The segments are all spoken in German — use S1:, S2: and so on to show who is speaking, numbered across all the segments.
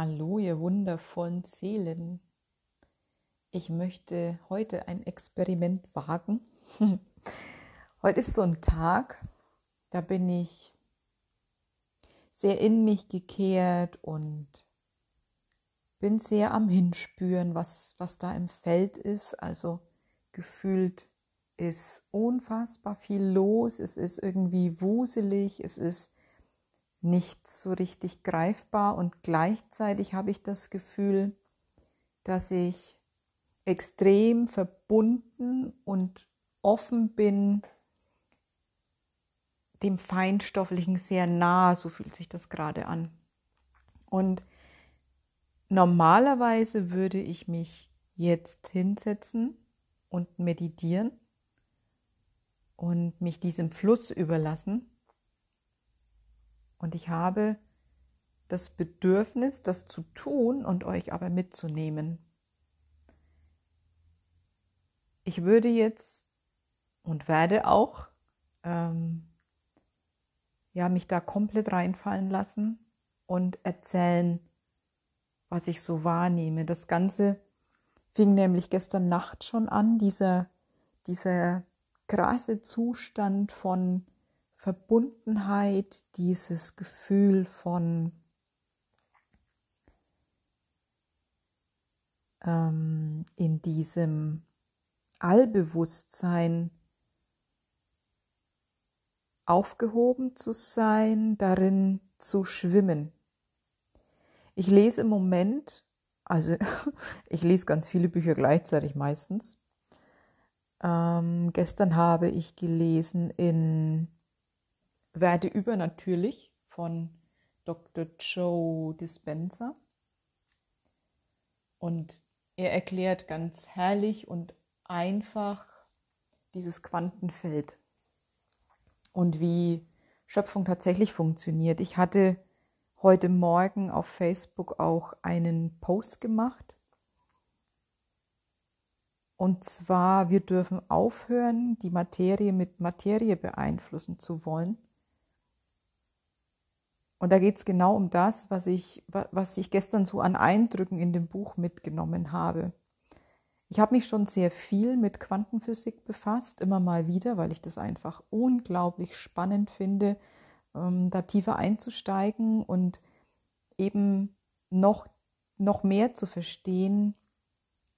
S1: Hallo, ihr wundervollen Seelen. Ich möchte heute ein Experiment wagen. heute ist so ein Tag, da bin ich sehr in mich gekehrt und bin sehr am Hinspüren, was, was da im Feld ist. Also gefühlt ist unfassbar viel los, es ist irgendwie wuselig, es ist nichts so richtig greifbar und gleichzeitig habe ich das Gefühl, dass ich extrem verbunden und offen bin, dem Feinstofflichen sehr nah, so fühlt sich das gerade an. Und normalerweise würde ich mich jetzt hinsetzen und meditieren und mich diesem Fluss überlassen und ich habe das Bedürfnis, das zu tun und euch aber mitzunehmen. Ich würde jetzt und werde auch ähm, ja, mich da komplett reinfallen lassen und erzählen, was ich so wahrnehme. Das Ganze fing nämlich gestern Nacht schon an, dieser, dieser krasse Zustand von Verbundenheit, dieses Gefühl von ähm, in diesem Allbewusstsein aufgehoben zu sein, darin zu schwimmen. Ich lese im Moment, also ich lese ganz viele Bücher gleichzeitig meistens. Ähm, gestern habe ich gelesen in werde übernatürlich von Dr. Joe Dispenza. Und er erklärt ganz herrlich und einfach dieses Quantenfeld und wie Schöpfung tatsächlich funktioniert. Ich hatte heute Morgen auf Facebook auch einen Post gemacht. Und zwar, wir dürfen aufhören, die Materie mit Materie beeinflussen zu wollen und da geht es genau um das, was ich, was ich gestern so an Eindrücken in dem Buch mitgenommen habe. Ich habe mich schon sehr viel mit Quantenphysik befasst, immer mal wieder, weil ich das einfach unglaublich spannend finde, ähm, da tiefer einzusteigen und eben noch, noch mehr zu verstehen,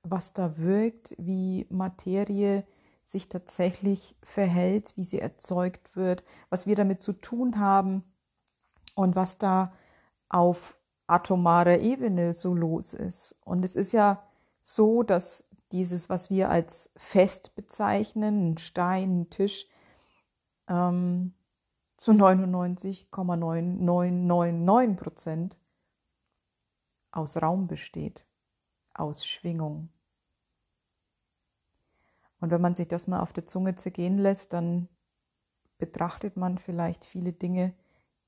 S1: was da wirkt, wie Materie sich tatsächlich verhält, wie sie erzeugt wird, was wir damit zu tun haben und was da auf atomarer Ebene so los ist. Und es ist ja so, dass dieses, was wir als fest bezeichnen, ein Stein, ein Tisch, ähm, zu 99,9999 Prozent aus Raum besteht, aus Schwingung. Und wenn man sich das mal auf der Zunge zergehen lässt, dann betrachtet man vielleicht viele Dinge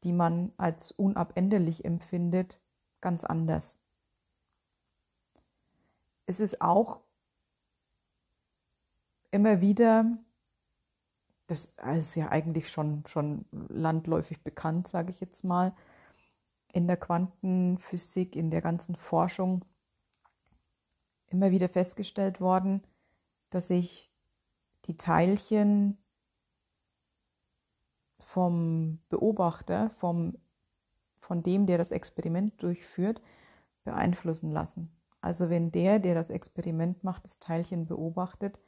S1: die man als unabänderlich empfindet, ganz anders. Es ist auch immer wieder, das ist ja eigentlich schon, schon landläufig bekannt, sage ich jetzt mal, in der Quantenphysik, in der ganzen Forschung immer wieder festgestellt worden, dass sich die Teilchen vom Beobachter, vom, von dem, der das Experiment durchführt, beeinflussen lassen. Also wenn der, der das Experiment macht, das Teilchen beobachtet,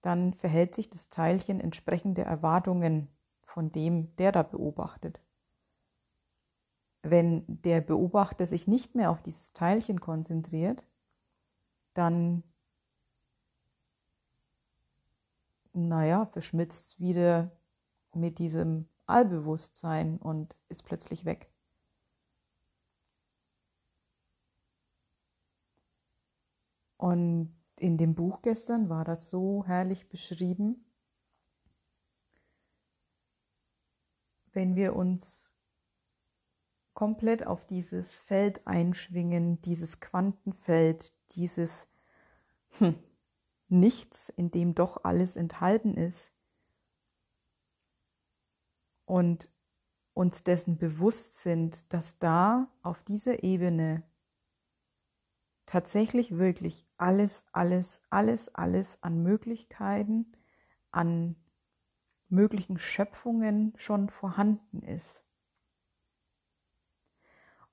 S1: dann verhält sich das Teilchen entsprechend der Erwartungen von dem, der da beobachtet. Wenn der Beobachter sich nicht mehr auf dieses Teilchen konzentriert, dann, naja, verschmitzt wieder mit diesem Allbewusstsein und ist plötzlich weg. Und in dem Buch gestern war das so herrlich beschrieben, wenn wir uns komplett auf dieses Feld einschwingen, dieses Quantenfeld, dieses hm, Nichts, in dem doch alles enthalten ist, und uns dessen bewusst sind, dass da auf dieser Ebene tatsächlich wirklich alles, alles, alles, alles an Möglichkeiten, an möglichen Schöpfungen schon vorhanden ist.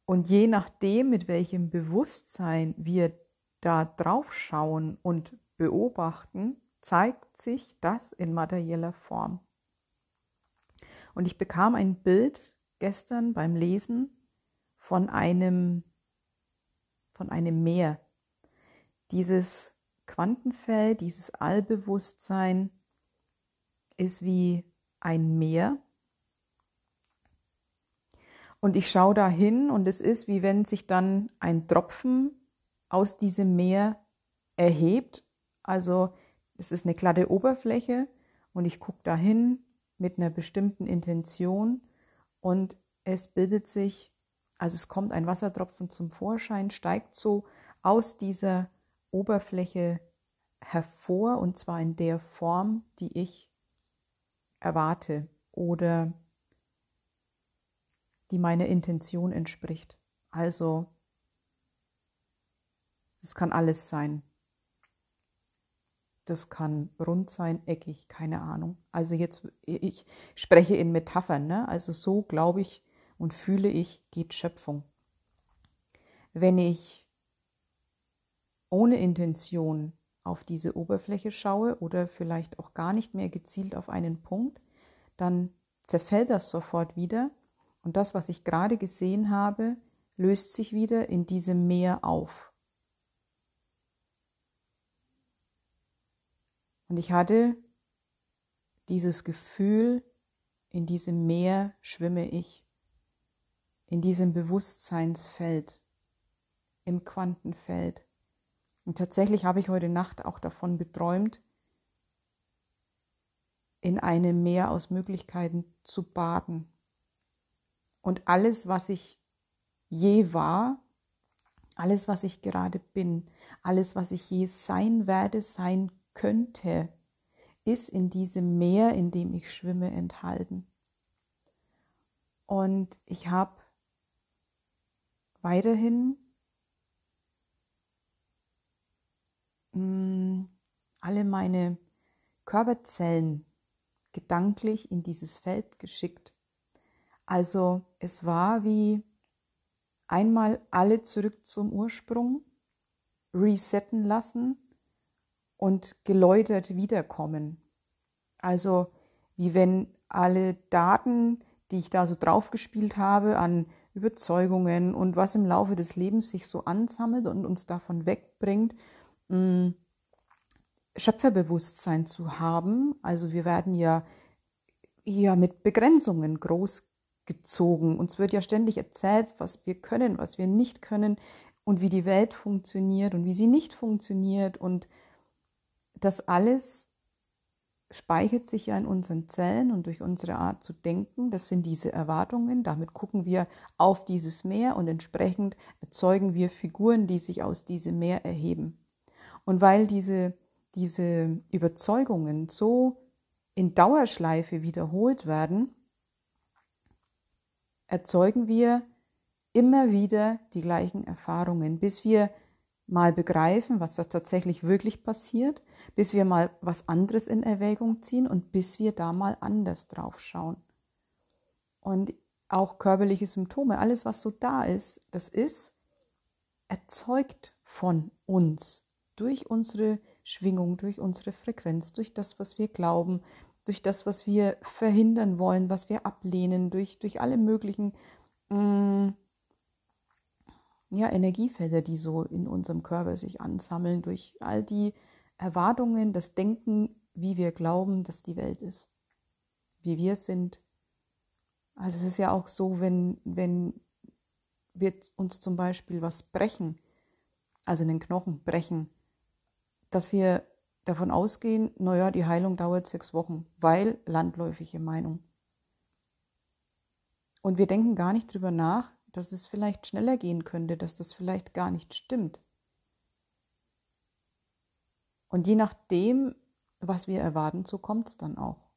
S1: Und je nachdem, mit welchem Bewusstsein wir da drauf schauen und beobachten, zeigt sich das in materieller Form. Und ich bekam ein Bild gestern beim Lesen von einem, von einem Meer. Dieses Quantenfeld, dieses Allbewusstsein ist wie ein Meer. Und ich schaue da hin und es ist, wie wenn sich dann ein Tropfen aus diesem Meer erhebt. Also es ist eine glatte Oberfläche und ich gucke da hin mit einer bestimmten Intention und es bildet sich, also es kommt ein Wassertropfen zum Vorschein, steigt so aus dieser Oberfläche hervor und zwar in der Form, die ich erwarte oder die meiner Intention entspricht. Also, es kann alles sein. Das kann rund sein, eckig, keine Ahnung. Also jetzt, ich spreche in Metaphern, ne? Also so glaube ich und fühle ich, geht Schöpfung. Wenn ich ohne Intention auf diese Oberfläche schaue oder vielleicht auch gar nicht mehr gezielt auf einen Punkt, dann zerfällt das sofort wieder und das, was ich gerade gesehen habe, löst sich wieder in diesem Meer auf. Und ich hatte dieses Gefühl, in diesem Meer schwimme ich, in diesem Bewusstseinsfeld, im Quantenfeld. Und tatsächlich habe ich heute Nacht auch davon beträumt, in einem Meer aus Möglichkeiten zu baden. Und alles, was ich je war, alles, was ich gerade bin, alles, was ich je sein werde, sein könnte, ist in diesem Meer, in dem ich schwimme, enthalten. Und ich habe weiterhin mh, mm, alle meine Körperzellen gedanklich in dieses Feld geschickt. Also es war wie einmal alle zurück zum Ursprung, resetten lassen und geläutert wiederkommen. Also wie wenn alle Daten, die ich da so draufgespielt habe an Überzeugungen und was im Laufe des Lebens sich so ansammelt und uns davon wegbringt, mh, Schöpferbewusstsein zu haben. Also wir werden ja, ja mit Begrenzungen großgezogen. Uns wird ja ständig erzählt, was wir können, was wir nicht können und wie die Welt funktioniert und wie sie nicht funktioniert und das alles speichert sich ja in unseren Zellen und durch unsere Art zu denken. Das sind diese Erwartungen. Damit gucken wir auf dieses Meer und entsprechend erzeugen wir Figuren, die sich aus diesem Meer erheben. Und weil diese, diese Überzeugungen so in Dauerschleife wiederholt werden, erzeugen wir immer wieder die gleichen Erfahrungen, bis wir mal begreifen, was da tatsächlich wirklich passiert, bis wir mal was anderes in Erwägung ziehen und bis wir da mal anders drauf schauen. Und auch körperliche Symptome, alles was so da ist, das ist erzeugt von uns durch unsere Schwingung, durch unsere Frequenz, durch das, was wir glauben, durch das, was wir verhindern wollen, was wir ablehnen, durch, durch alle möglichen mh, mm, ja, Energiefelder, die so in unserem Körper sich ansammeln, durch all die Erwartungen, das Denken, wie wir glauben, dass die Welt ist, wie wir sind. Also es ist ja auch so, wenn, wenn wir uns zum Beispiel was brechen, also einen Knochen brechen, dass wir davon ausgehen, naja, die Heilung dauert sechs Wochen, weil landläufige Meinung. Und wir denken gar nicht drüber nach, dass es vielleicht schneller gehen könnte, dass das vielleicht gar nicht stimmt. Und je nachdem, was wir erwarten, so kommt es dann auch.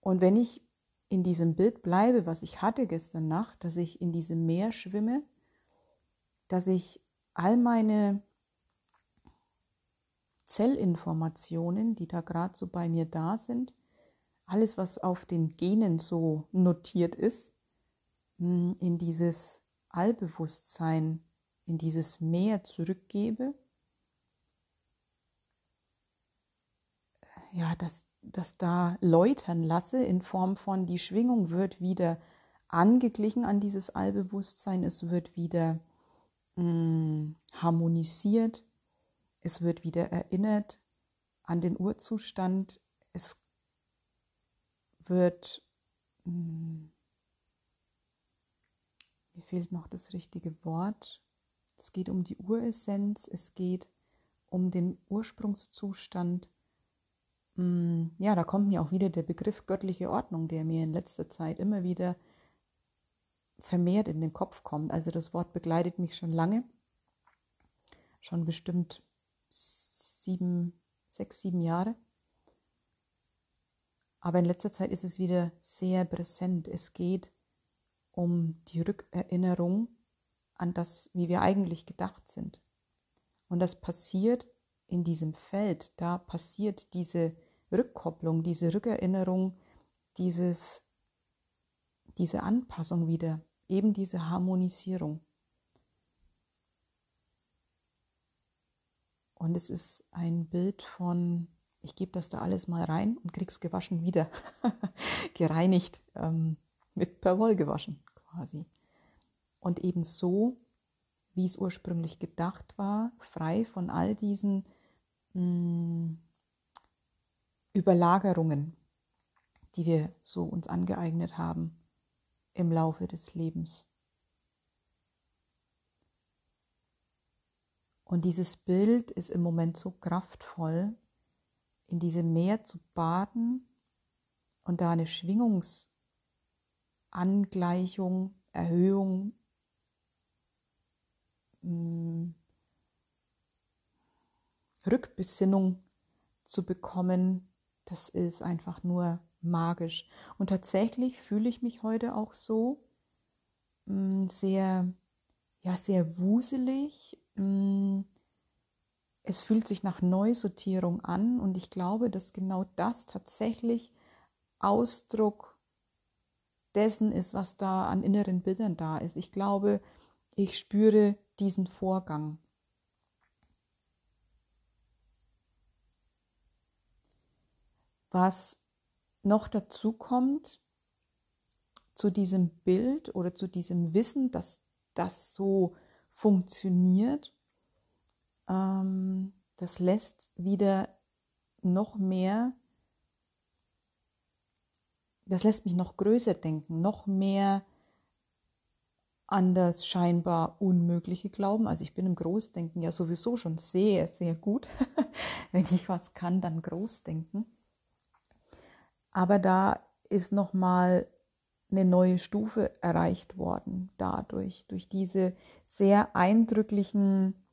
S1: Und wenn ich in diesem Bild bleibe, was ich hatte gestern Nacht, dass ich in diesem Meer schwimme, dass ich all meine Zellinformationen, die da gerade so bei mir da sind, alles, was auf den Genen so notiert ist, hm, in dieses Allbewusstsein, in dieses Meer zurückgebe, ja, dass das da läutern lasse in Form von, die Schwingung wird wieder angeglichen an dieses Allbewusstsein, es wird wieder mh, hm, harmonisiert, es wird wieder erinnert an den Urzustand, es wird, mh, hm, mir fehlt noch das richtige Wort, es geht um die Uressenz, es geht um den Ursprungszustand Mm, ja, da kommt mir auch wieder der Begriff göttliche Ordnung, der mir in letzter Zeit immer wieder vermehrt in den Kopf kommt. Also das Wort begleitet mich schon lange, schon bestimmt sieben, sechs, sieben Jahre. Aber in letzter Zeit ist es wieder sehr präsent. Es geht um die Rückerinnerung an das, wie wir eigentlich gedacht sind. Und das passiert in diesem Feld, da passiert diese Rückkopplung, diese Rückerinnerung, dieses, diese Anpassung wieder, eben diese Harmonisierung. Und es ist ein Bild von, ich gebe das da alles mal rein und krieg's gewaschen wieder, gereinigt, ähm, mit Perwoll gewaschen quasi. Und eben so, wie es ursprünglich gedacht war, frei von all diesen mh, hm, Überlagerungen, die wir so uns angeeignet haben im Laufe des Lebens. Und dieses Bild ist im Moment so kraftvoll, in diesem Meer zu baden und da eine Schwingungsangleichung, Erhöhung, hm, Rückbesinnung zu bekommen, das ist einfach nur magisch. Und tatsächlich fühle ich mich heute auch so mm, sehr, ja, sehr wuselig. Es fühlt sich nach Neusortierung an und ich glaube, dass genau das tatsächlich Ausdruck dessen ist, was da an inneren Bildern da ist. Ich glaube, ich spüre diesen Vorgang. Was noch dazu kommt zu diesem Bild oder zu diesem Wissen, dass das so funktioniert, das lässt wieder noch mehr, das lässt mich noch größer denken, noch mehr an das scheinbar Unmögliche glauben. Also ich bin im Großdenken ja sowieso schon sehr, sehr gut. Wenn ich was kann, dann Großdenken. Aber da ist nochmal eine neue Stufe erreicht worden dadurch, durch diese sehr eindrücklichen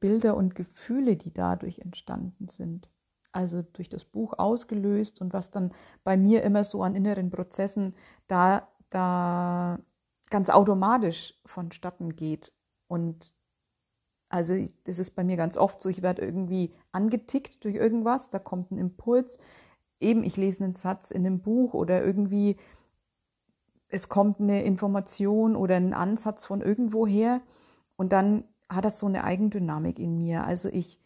S1: Bilder und Gefühle, die dadurch entstanden sind. Also durch das Buch ausgelöst und was dann bei mir immer so an inneren Prozessen da, da ganz automatisch vonstatten geht. Und also das ist bei mir ganz oft so, ich werde irgendwie angetickt durch irgendwas, da kommt ein Impuls, eben, ich lese einen Satz in einem Buch oder irgendwie es kommt eine Information oder ein Ansatz von irgendwo her und dann hat das so eine Eigendynamik in mir. Also ich,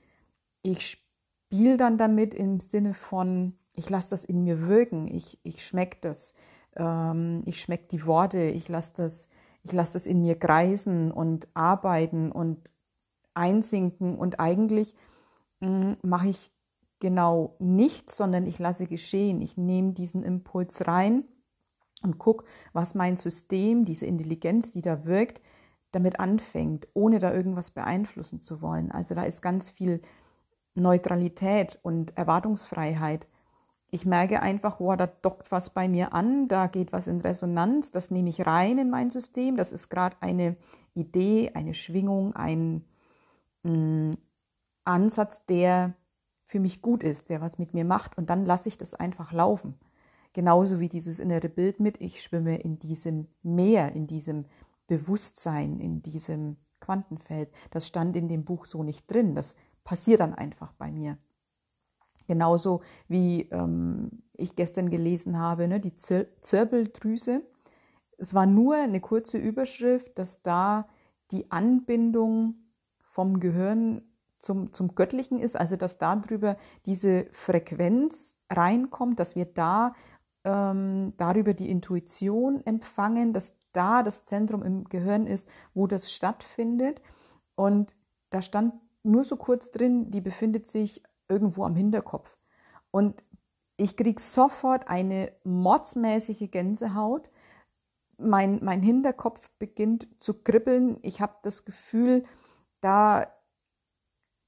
S1: ich spiele dann damit im Sinne von, ich lasse das in mir wirken, ich, ich schmecke das, ähm, ich schmecke die Worte, ich lasse das, ich lasse das in mir kreisen und arbeiten und einsinken und eigentlich mm, mache ich genau nichts, sondern ich lasse geschehen. Ich nehme diesen Impuls rein und gucke, was mein System, diese Intelligenz, die da wirkt, damit anfängt, ohne da irgendwas beeinflussen zu wollen. Also da ist ganz viel Neutralität und Erwartungsfreiheit. Ich merke einfach, oh, da dockt was bei mir an, da geht was in Resonanz, das nehme ich rein in mein System. Das ist gerade eine Idee, eine Schwingung, ein mh, mm, Ansatz, der für mich gut ist, der was mit mir macht und dann lasse ich das einfach laufen. genauso wie dieses innere Bild mit, ich schwimme in diesem Meer, in diesem Bewusstsein, in diesem Quantenfeld. Das stand in dem Buch so nicht drin. Das passiert dann einfach bei mir. Genauso wie ähm, ich gestern gelesen habe, ne, die Zir Zirbeldrüse. Es war nur eine kurze Überschrift, dass da die Anbindung vom Gehirn zum, zum Göttlichen ist, also dass darüber diese Frequenz reinkommt, dass wir da ähm, darüber die Intuition empfangen, dass da das Zentrum im Gehirn ist, wo das stattfindet. Und da stand nur so kurz drin, die befindet sich irgendwo am Hinterkopf. Und ich kriege sofort eine mordsmäßige Gänsehaut. Mein, mein Hinterkopf beginnt zu kribbeln. Ich habe das Gefühl, da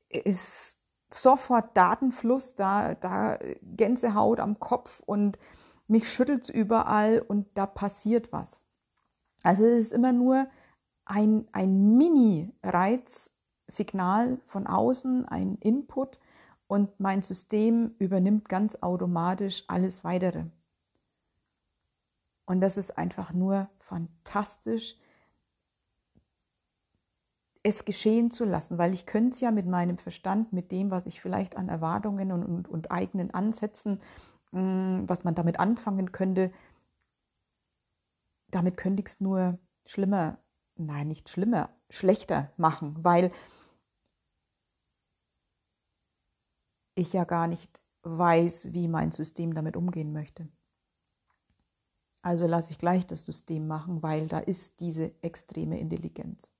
S1: ist sofort Datenfluss, da, da Gänsehaut am Kopf und mich schüttelt es überall und da passiert was. Also es ist immer nur ein, ein Mini-Reizsignal von außen, ein Input und mein System übernimmt ganz automatisch alles weitere. Und das ist einfach nur fantastisch, es geschehen zu lassen, weil ich könnte es ja mit meinem Verstand, mit dem, was ich vielleicht an Erwartungen und, und, und eigenen Ansätzen, mh, mm, was man damit anfangen könnte, damit könnte ich es nur schlimmer, nein, nicht schlimmer, schlechter machen, weil ich ja gar nicht weiß, wie mein System damit umgehen möchte. Also lasse ich gleich das System machen, weil da ist diese extreme Intelligenz.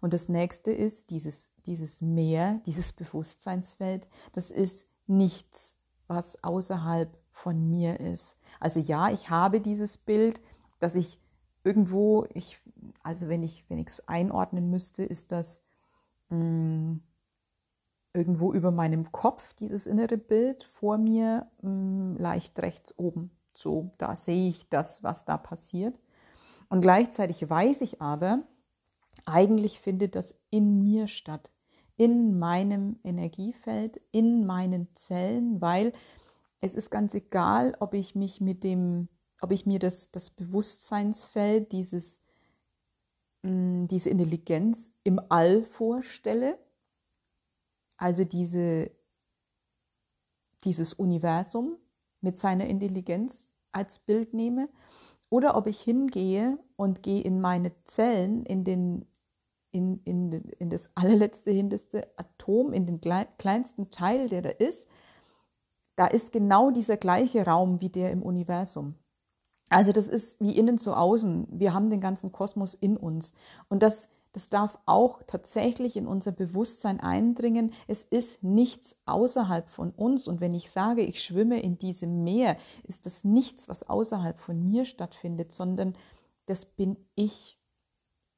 S1: Und das nächste ist dieses, dieses Meer, dieses Bewusstseinsfeld, das ist nichts, was außerhalb von mir ist. Also ja, ich habe dieses Bild, dass ich irgendwo, ich, also wenn ich wenn es einordnen müsste, ist das mh, mm, irgendwo über meinem Kopf, dieses innere Bild vor mir, mh, mm, leicht rechts oben. So, da sehe ich das, was da passiert. Und gleichzeitig weiß ich aber, eigentlich findet das in mir statt, in meinem Energiefeld, in meinen Zellen, weil es ist ganz egal, ob ich mich mit dem, ob ich mir das, das Bewusstseinsfeld, dieses, mh, mm, diese Intelligenz im All vorstelle, also diese, dieses Universum mit seiner Intelligenz als Bild nehme, oder ob ich hingehe und gehe in meine Zellen, in, den, in, in, in das allerletzte, hinterste Atom, in den kleinsten Teil, der da ist, da ist genau dieser gleiche Raum wie der im Universum. Also das ist wie innen zu außen. Wir haben den ganzen Kosmos in uns. Und das das darf auch tatsächlich in unser Bewusstsein eindringen. Es ist nichts außerhalb von uns. Und wenn ich sage, ich schwimme in diesem Meer, ist das nichts, was außerhalb von mir stattfindet, sondern das bin ich.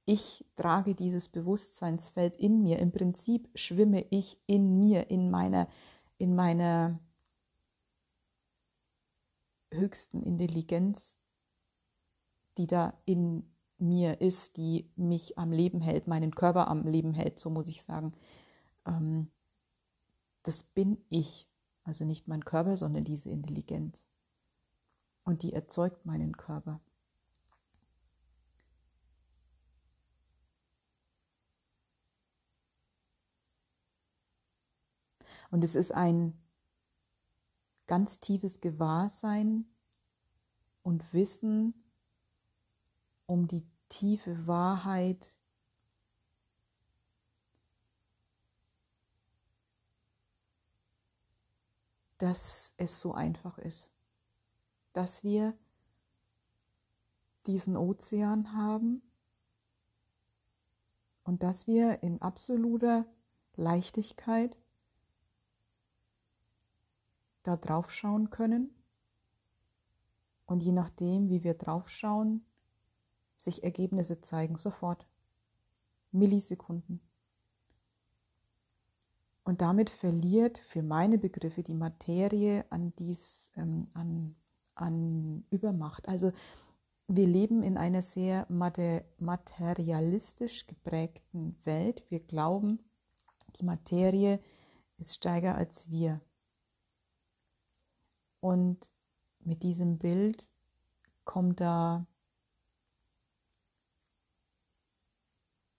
S1: Ich trage dieses Bewusstseinsfeld in mir. Im Prinzip schwimme ich in mir, in meiner, in meiner höchsten Intelligenz, die da in mir ist, die mich am Leben hält, meinen Körper am Leben hält, so muss ich sagen. Ähm, das bin ich. Also nicht mein Körper, sondern diese Intelligenz. Und die erzeugt meinen Körper. Und es ist ein ganz tiefes Gewahrsein und Wissen, um die tiefe Wahrheit, dass es so einfach ist, dass wir diesen Ozean haben und dass wir in absoluter Leichtigkeit da drauf schauen können. Und je nachdem, wie wir drauf schauen, sich Ergebnisse zeigen, sofort. Millisekunden. Und damit verliert für meine Begriffe die Materie an, dies, ähm, an, an Übermacht. Also wir leben in einer sehr materialistisch geprägten Welt. Wir glauben, die Materie ist stärker als wir. Und mit diesem Bild kommt da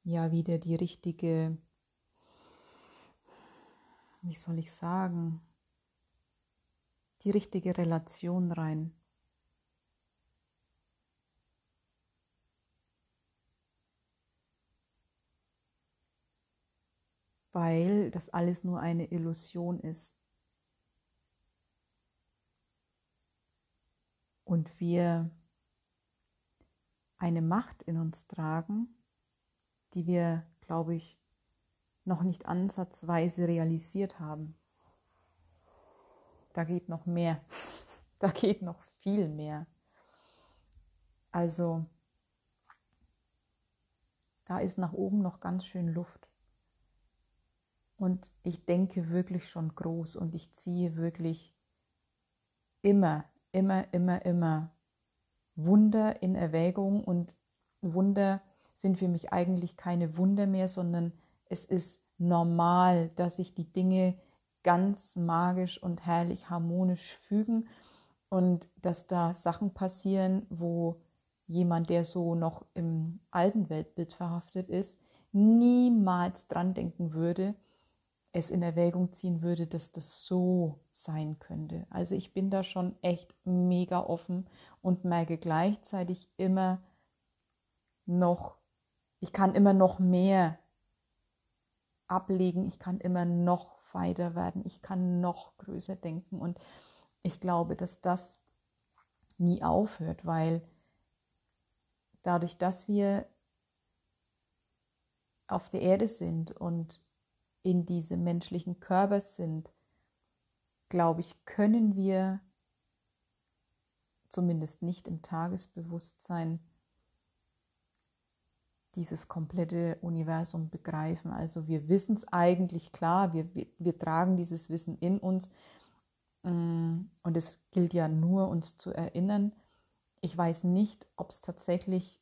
S1: ja wieder die richtige, wie soll ich sagen, die richtige Relation rein. Weil das alles nur eine Illusion ist. Und wir eine Macht in uns tragen, die wir, glaube ich, noch nicht ansatzweise realisiert haben. Da geht noch mehr. Da geht noch viel mehr. Also, da ist nach oben noch ganz schön Luft. Und ich denke wirklich schon groß und ich ziehe wirklich immer, immer, immer, immer Wunder in Erwägung und Wunder sind für mich eigentlich keine Wunder mehr, sondern es ist normal, dass sich die Dinge ganz magisch und herrlich harmonisch fügen und dass da Sachen passieren, wo jemand, der so noch im alten Weltbild verhaftet ist, niemals dran denken würde, es in Erwägung ziehen würde, dass das so sein könnte. Also ich bin da schon echt mega offen und merke gleichzeitig immer noch, ich kann immer noch mehr ablegen, ich kann immer noch weiter werden, ich kann noch größer denken. Und ich glaube, dass das nie aufhört, weil dadurch, dass wir auf der Erde sind und in diesem menschlichen Körper sind, glaube ich, können wir zumindest nicht im Tagesbewusstsein dieses komplette Universum begreifen. Also wir wissen es eigentlich klar, wir, wir, wir, tragen dieses Wissen in uns mm, und es gilt ja nur, uns zu erinnern. Ich weiß nicht, ob es tatsächlich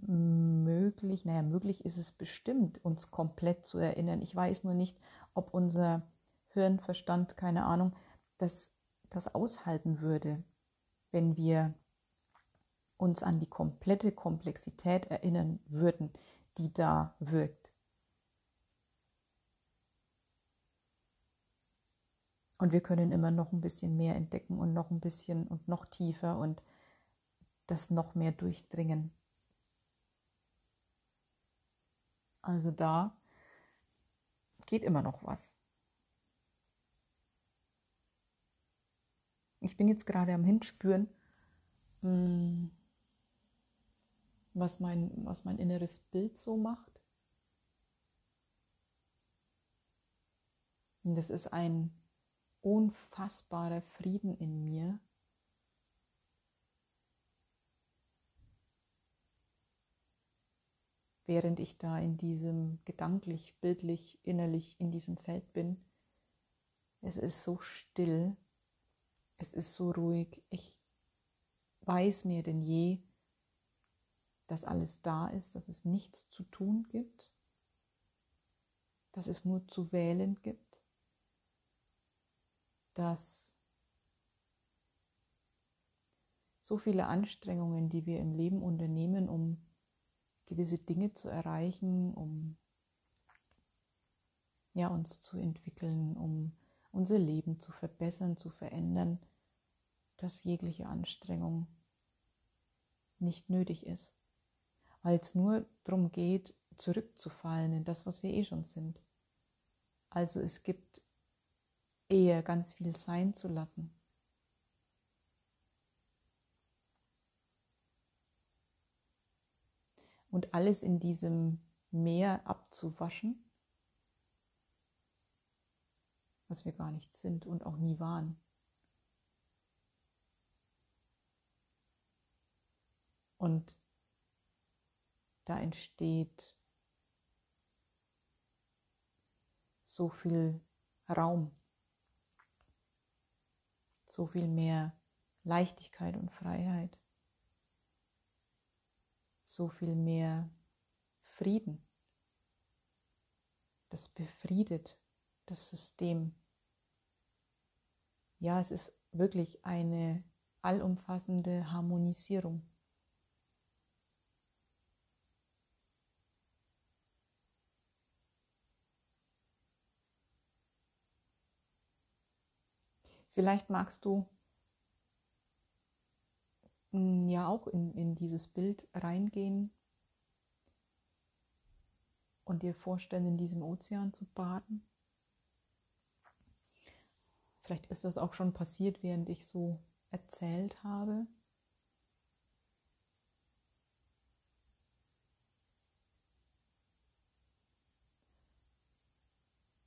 S1: möglich, naja, möglich ist es bestimmt, uns komplett zu erinnern. Ich weiß nur nicht, ob unser Hirnverstand, keine Ahnung, das, das aushalten würde, wenn wir uns an die komplette Komplexität erinnern würden, die da wirkt. Und wir können immer noch ein bisschen mehr entdecken und noch ein bisschen und noch tiefer und das noch mehr durchdringen. Also da geht immer noch was. Ich bin jetzt gerade am Hinspüren, hm, was mein, was mein inneres Bild so macht. Und das ist ein unfassbarer Frieden in mir, während ich da in diesem gedanklich, bildlich, innerlich in diesem Feld bin. Es ist so still, es ist so ruhig. Ich weiß mehr denn je, dass alles da ist, dass es nichts zu tun gibt, dass es nur zu wählen gibt, dass so viele Anstrengungen, die wir im Leben unternehmen, um gewisse Dinge zu erreichen, um ja, uns zu entwickeln, um unser Leben zu verbessern, zu verändern, dass jegliche Anstrengung nicht nötig ist, weil es nur darum geht, zurückzufallen in das, was wir eh schon sind. Also es gibt eher ganz viel sein zu lassen. und alles in diesem Meer abzuwaschen, was wir gar nicht sind und auch nie waren. Und da entsteht so viel Raum, so viel mehr Leichtigkeit und Freiheit so viel mehr Frieden. Das befriedet das System. Ja, es ist wirklich eine allumfassende Harmonisierung. Vielleicht magst du mm, ja auch in, in dieses Bild reingehen und dir vorstellen, in diesem Ozean zu baden. Vielleicht ist das auch schon passiert, während ich so erzählt habe.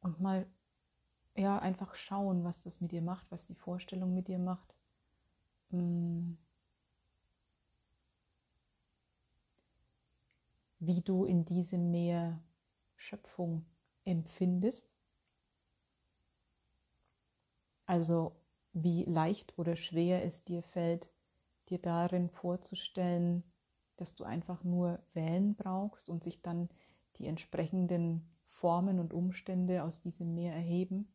S1: Und mal ja einfach schauen, was das mit dir macht, was die Vorstellung mit dir macht. Mm. Wie du in diesem Meer Schöpfung empfindest. Also wie leicht oder schwer es dir fällt, dir darin vorzustellen, dass du einfach nur Wellen brauchst und sich dann die entsprechenden Formen und Umstände aus diesem Meer erheben,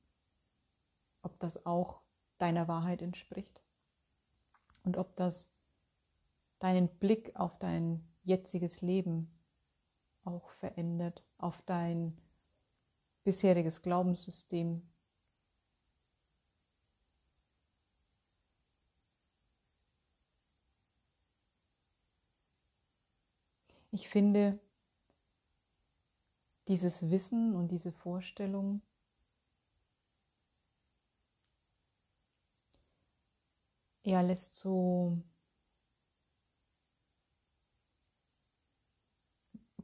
S1: ob das auch deiner Wahrheit entspricht und ob das deinen Blick auf dein jetziges Leben auch verändert, auf dein bisheriges Glaubenssystem. Ich finde, dieses Wissen und diese Vorstellung ja lässt so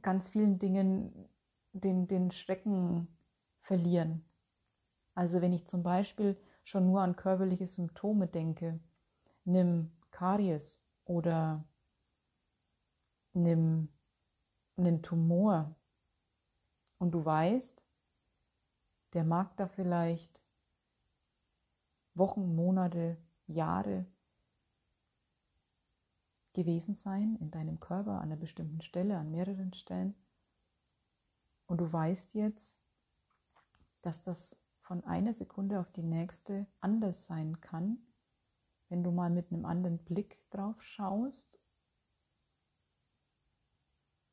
S1: ganz vielen Dingen den, den Schrecken verlieren. Also wenn ich zum Beispiel schon nur an körperliche Symptome denke, nimm Karies oder nimm einen Tumor und du weißt, der mag da vielleicht Wochen, Monate, Jahre gewesen sein in deinem Körper an einer bestimmten Stelle, an mehreren Stellen. Und du weißt jetzt, dass das von einer Sekunde auf die nächste anders sein kann, wenn du mal mit einem anderen Blick drauf schaust,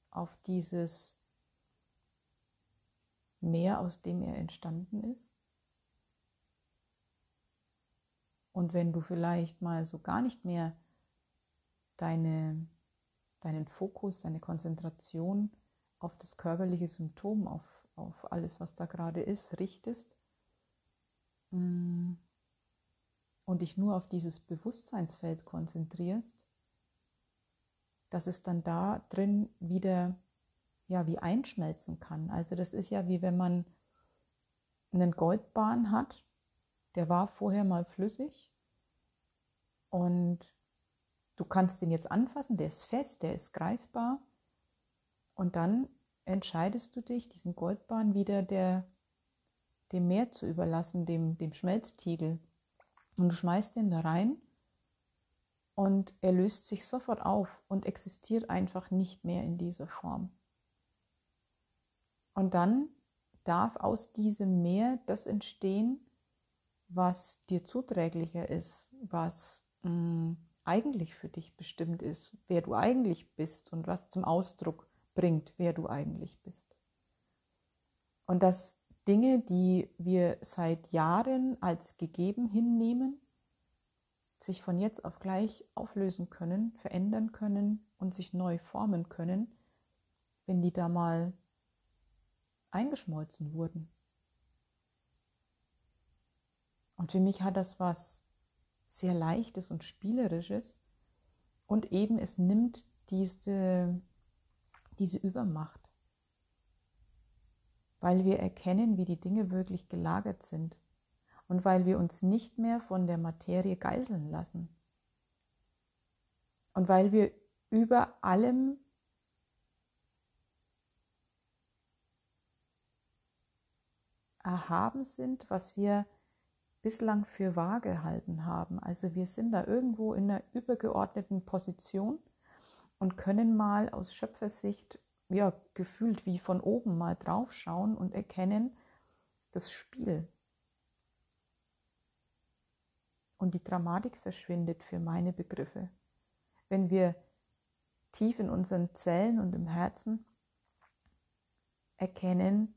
S1: auf dieses Meer, aus dem er entstanden ist. Und wenn du vielleicht mal so gar nicht mehr deine, deinen Fokus, deine Konzentration auf das körperliche Symptom, auf, auf alles, was da gerade ist, richtest mm, und dich nur auf dieses Bewusstseinsfeld konzentrierst, dass es dann da drin wieder ja wie einschmelzen kann. Also das ist ja wie wenn man einen Goldbahn hat, der war vorher mal flüssig und Du kannst den jetzt anfassen, der ist fest, der ist greifbar. Und dann entscheidest du dich, diesen Goldbahn wieder der, dem Meer zu überlassen, dem, dem Schmelztiegel. Und du schmeißt den da rein und er löst sich sofort auf und existiert einfach nicht mehr in dieser Form. Und dann darf aus diesem Meer das entstehen, was dir zuträglicher ist, was mh, mm, eigentlich für dich bestimmt ist, wer du eigentlich bist und was zum Ausdruck bringt, wer du eigentlich bist. Und dass Dinge, die wir seit Jahren als gegeben hinnehmen, sich von jetzt auf gleich auflösen können, verändern können und sich neu formen können, wenn die da mal eingeschmolzen wurden. Und für mich hat das was sehr leichtes und spielerisches. Und eben es nimmt diese, diese Übermacht, weil wir erkennen, wie die Dinge wirklich gelagert sind. Und weil wir uns nicht mehr von der Materie geiseln lassen. Und weil wir über allem erhaben sind, was wir bislang für wahr gehalten haben. Also wir sind da irgendwo in einer übergeordneten Position und können mal aus Schöpfersicht, ja, gefühlt wie von oben mal draufschauen und erkennen das Spiel. und die Dramatik verschwindet für meine Begriffe. Wenn wir tief in unseren Zellen und im Herzen erkennen,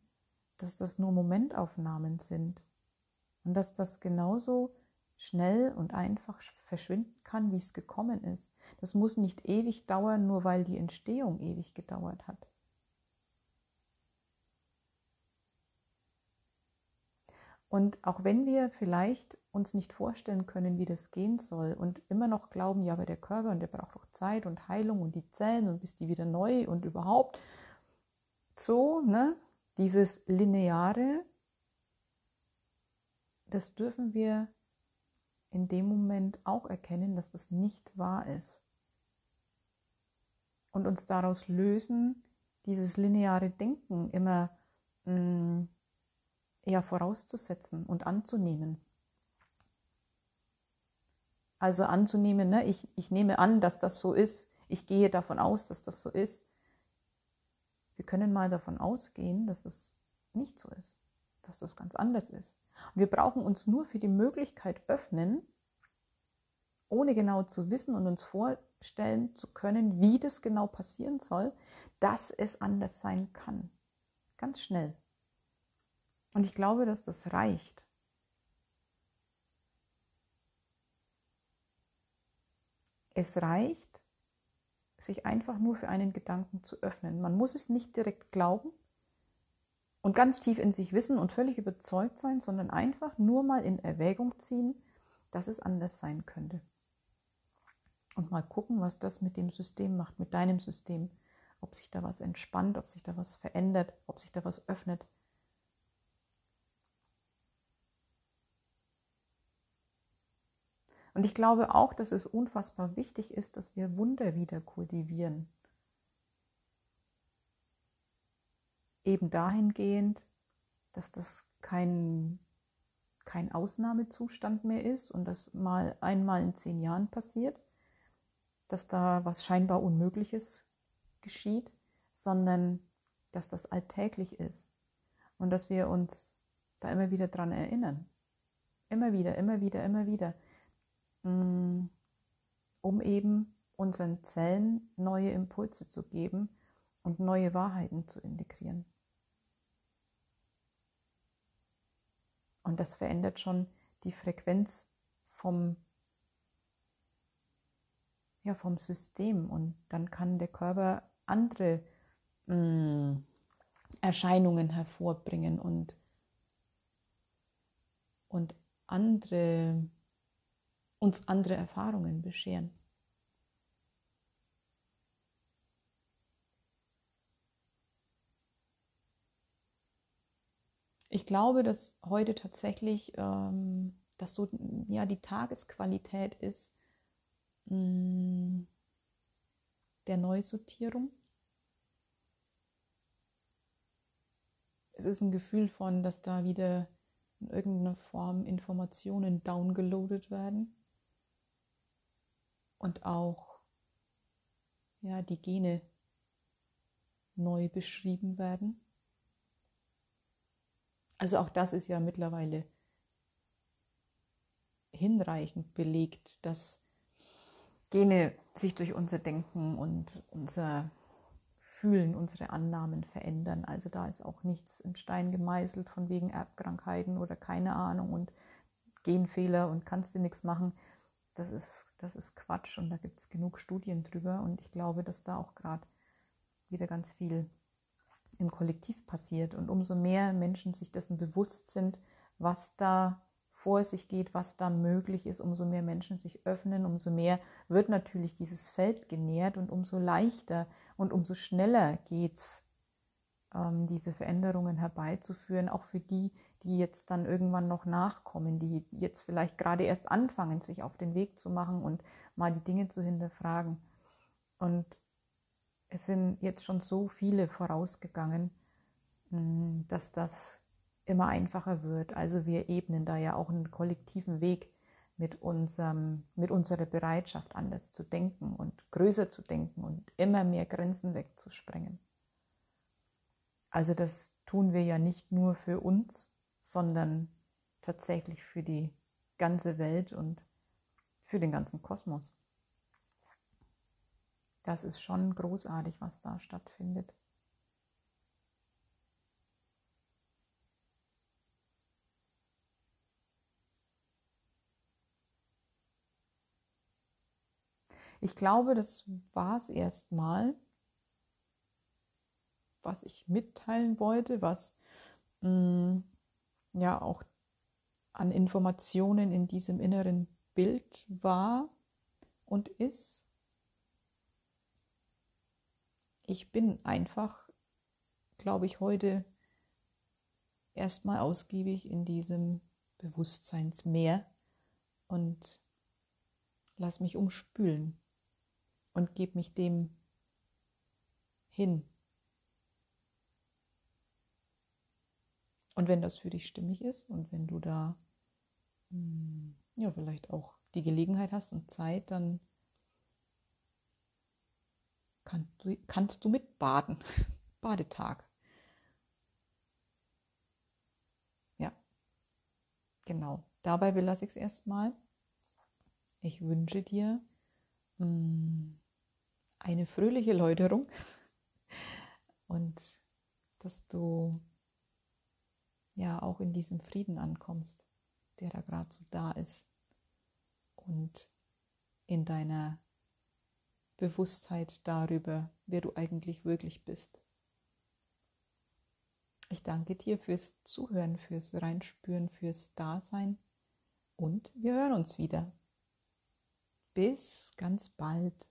S1: dass das nur Momentaufnahmen sind und dass das genauso schnell und einfach verschwinden kann, wie es gekommen ist. Das muss nicht ewig dauern, nur weil die Entstehung ewig gedauert hat. Und auch wenn wir vielleicht uns nicht vorstellen können, wie das gehen soll und immer noch glauben, ja, aber der Körper und der braucht doch Zeit und Heilung und die Zellen und bis die wieder neu und überhaupt so, ne? Dieses Lineare, das dürfen wir in dem Moment auch erkennen, dass das nicht wahr ist. Und uns daraus lösen, dieses lineare Denken immer mh, mm, eher vorauszusetzen und anzunehmen. Also anzunehmen, ne? ich, ich nehme an, dass das so ist, ich gehe davon aus, dass das so ist. Wir können mal davon ausgehen, dass das nicht so ist, dass das ganz anders ist. Und wir brauchen uns nur für die Möglichkeit öffnen, ohne genau zu wissen und uns vorstellen zu können, wie das genau passieren soll, dass es anders sein kann. Ganz schnell. Und ich glaube, dass das reicht. Es reicht, sich einfach nur für einen Gedanken zu öffnen. Man muss es nicht direkt glauben und ganz tief in sich wissen und völlig überzeugt sein, sondern einfach nur mal in Erwägung ziehen, dass es anders sein könnte. Und mal gucken, was das mit dem System macht, mit deinem System. Ob sich da was entspannt, ob sich da was verändert, ob sich da was öffnet. Und ich glaube auch, dass es unfassbar wichtig ist, dass wir Wunder wieder kultivieren. Eben dahingehend, dass das kein, kein Ausnahmezustand mehr ist und das mal einmal in zehn Jahren passiert, dass da was scheinbar Unmögliches geschieht, sondern dass das alltäglich ist und dass wir uns da immer wieder dran erinnern. Immer wieder, immer wieder, immer wieder. Mm, um eben unseren Zellen neue Impulse zu geben und neue Wahrheiten zu integrieren. Und das verändert schon die Frequenz vom, ja, vom System und dann kann der Körper andere mh, mm, Erscheinungen hervorbringen und, und andere uns andere Erfahrungen bescheren. Ich glaube, dass heute tatsächlich, ähm, dass so ja die Tagesqualität ist mh, mm, der Neusortierung. Es ist ein Gefühl von, dass da wieder in irgendeiner Form Informationen downgeloadet werden und auch ja, die Gene neu beschrieben werden. Also auch das ist ja mittlerweile hinreichend belegt, dass Gene sich durch unser Denken und unser Fühlen, unsere Annahmen verändern. Also da ist auch nichts in Stein gemeißelt von wegen Erbkrankheiten oder keine Ahnung und Genfehler und kannst du nichts machen das ist, das ist Quatsch und da gibt es genug Studien drüber und ich glaube, dass da auch gerade wieder ganz viel im Kollektiv passiert und umso mehr Menschen sich dessen bewusst sind, was da vor sich geht, was da möglich ist, umso mehr Menschen sich öffnen, umso mehr wird natürlich dieses Feld genährt und umso leichter und umso schneller geht es, ähm, diese Veränderungen herbeizuführen, auch für die, die jetzt dann irgendwann noch nachkommen, die jetzt vielleicht gerade erst anfangen, sich auf den Weg zu machen und mal die Dinge zu hinterfragen. Und es sind jetzt schon so viele vorausgegangen, hm, dass das immer einfacher wird. Also wir ebnen da ja auch einen kollektiven Weg mit, unserem, mit unserer Bereitschaft, anders zu denken und größer zu denken und immer mehr Grenzen wegzusprengen. Also das tun wir ja nicht nur für uns, sondern tatsächlich für die ganze Welt und für den ganzen Kosmos. Das ist schon großartig, was da stattfindet. Ich glaube, das war es erstmal, was ich mitteilen wollte, was mh, mm, ja auch an Informationen in diesem inneren Bild war und ist. Ich bin einfach, glaube ich, heute erstmal ausgiebig in diesem Bewusstseinsmeer und lass mich umspülen und gebe mich dem hin. Und wenn das für dich stimmig ist und wenn du da hm, ja vielleicht auch die Gelegenheit hast und Zeit, dann kannst du, kannst du mitbaden. Badetag. Ja, genau. Dabei belasse ich es erstmal. Ich wünsche dir mh, hm, eine fröhliche Läuterung und dass du ja auch in diesem Frieden ankommst, der da gerade so da ist und in deiner Bewusstheit darüber, wer du eigentlich wirklich bist. Ich danke dir fürs Zuhören, fürs Reinspüren, fürs Dasein und wir hören uns wieder. Bis ganz bald.